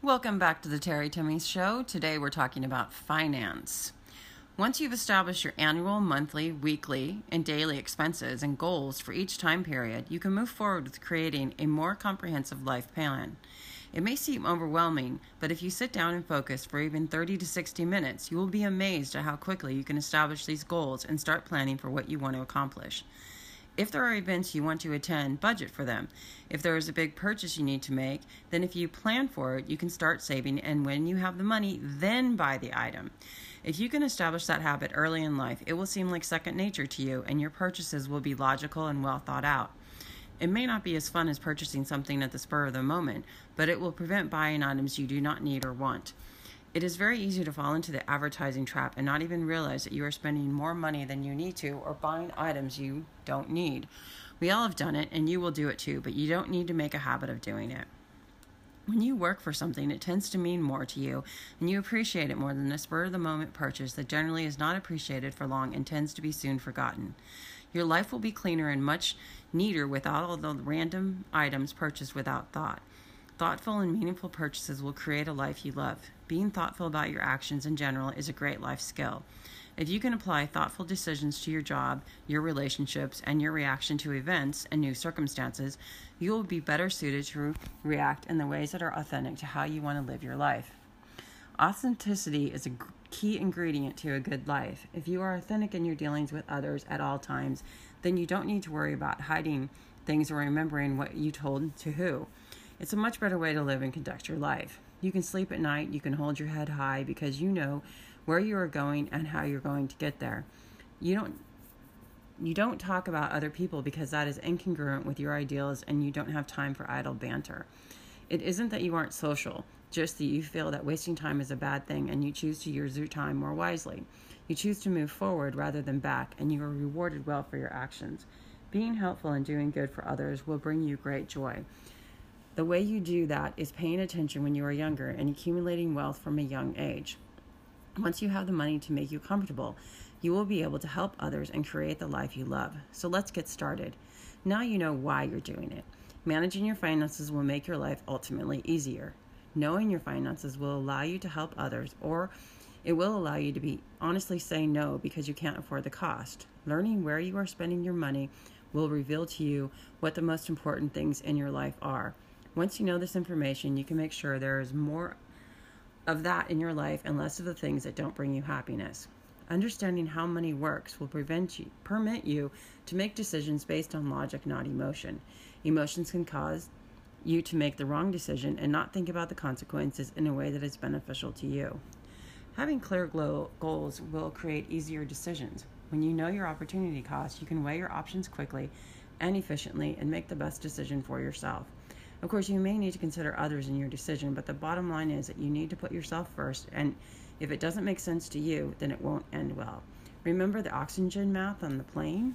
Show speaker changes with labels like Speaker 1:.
Speaker 1: Welcome back to the Terry Timmings Show. Today we're talking about finance. Once you've established your annual, monthly, weekly, and daily expenses and goals for each time period, you can move forward with creating a more comprehensive life plan. It may seem overwhelming, but if you sit down and focus for even 30 to 60 minutes, you will be amazed at how quickly you can establish these goals and start planning for what you want to accomplish. If there are events you want to attend, budget for them. If there is a big purchase you need to make, then if you plan for it, you can start saving, and when you have the money, then buy the item. If you can establish that habit early in life, it will seem like second nature to you, and your purchases will be logical and well thought out. It may not be as fun as purchasing something at the spur of the moment, but it will prevent buying items you do not need or want. It is very easy to fall into the advertising trap and not even realize that you are spending more money than you need to or buying items you don't need. We all have done it, and you will do it too, but you don't need to make a habit of doing it. When you work for something, it tends to mean more to you, and you appreciate it more than a spur of the moment purchase that generally is not appreciated for long and tends to be soon forgotten. Your life will be cleaner and much neater without all the random items purchased without thought. Thoughtful and meaningful purchases will create a life you love. Being thoughtful about your actions in general is a great life skill. If you can apply thoughtful decisions to your job, your relationships, and your reaction to events and new circumstances, you will be better suited to react in the ways that are authentic to how you want to live your life. Authenticity is a key ingredient to a good life. If you are authentic in your dealings with others at all times, then you don't need to worry about hiding things or remembering what you told to who. It's a much better way to live and conduct your life. You can sleep at night, you can hold your head high because you know where you are going and how you're going to get there. You don't you don't talk about other people because that is incongruent with your ideals and you don't have time for idle banter. It isn't that you aren't social, just that you feel that wasting time is a bad thing and you choose to use your time more wisely. You choose to move forward rather than back and you are rewarded well for your actions. Being helpful and doing good for others will bring you great joy. The way you do that is paying attention when you are younger and accumulating wealth from a young age. Once you have the money to make you comfortable, you will be able to help others and create the life you love. So let's get started. Now you know why you're doing it. Managing your finances will make your life ultimately easier. Knowing your finances will allow you to help others, or it will allow you to be honestly say no because you can't afford the cost. Learning where you are spending your money will reveal to you what the most important things in your life are. Once you know this information, you can make sure there is more of that in your life and less of the things that don't bring you happiness. Understanding how money works will prevent you, permit you to make decisions based on logic, not emotion. Emotions can cause you to make the wrong decision and not think about the consequences in a way that is beneficial to you. Having clear goals will create easier decisions. When you know your opportunity cost, you can weigh your options quickly and efficiently and make the best decision for yourself. Of course, you may need to consider others in your decision, but the bottom line is that you need to put yourself first, and if it doesn't make sense to you, then it won't end well. Remember the oxygen math on the plane?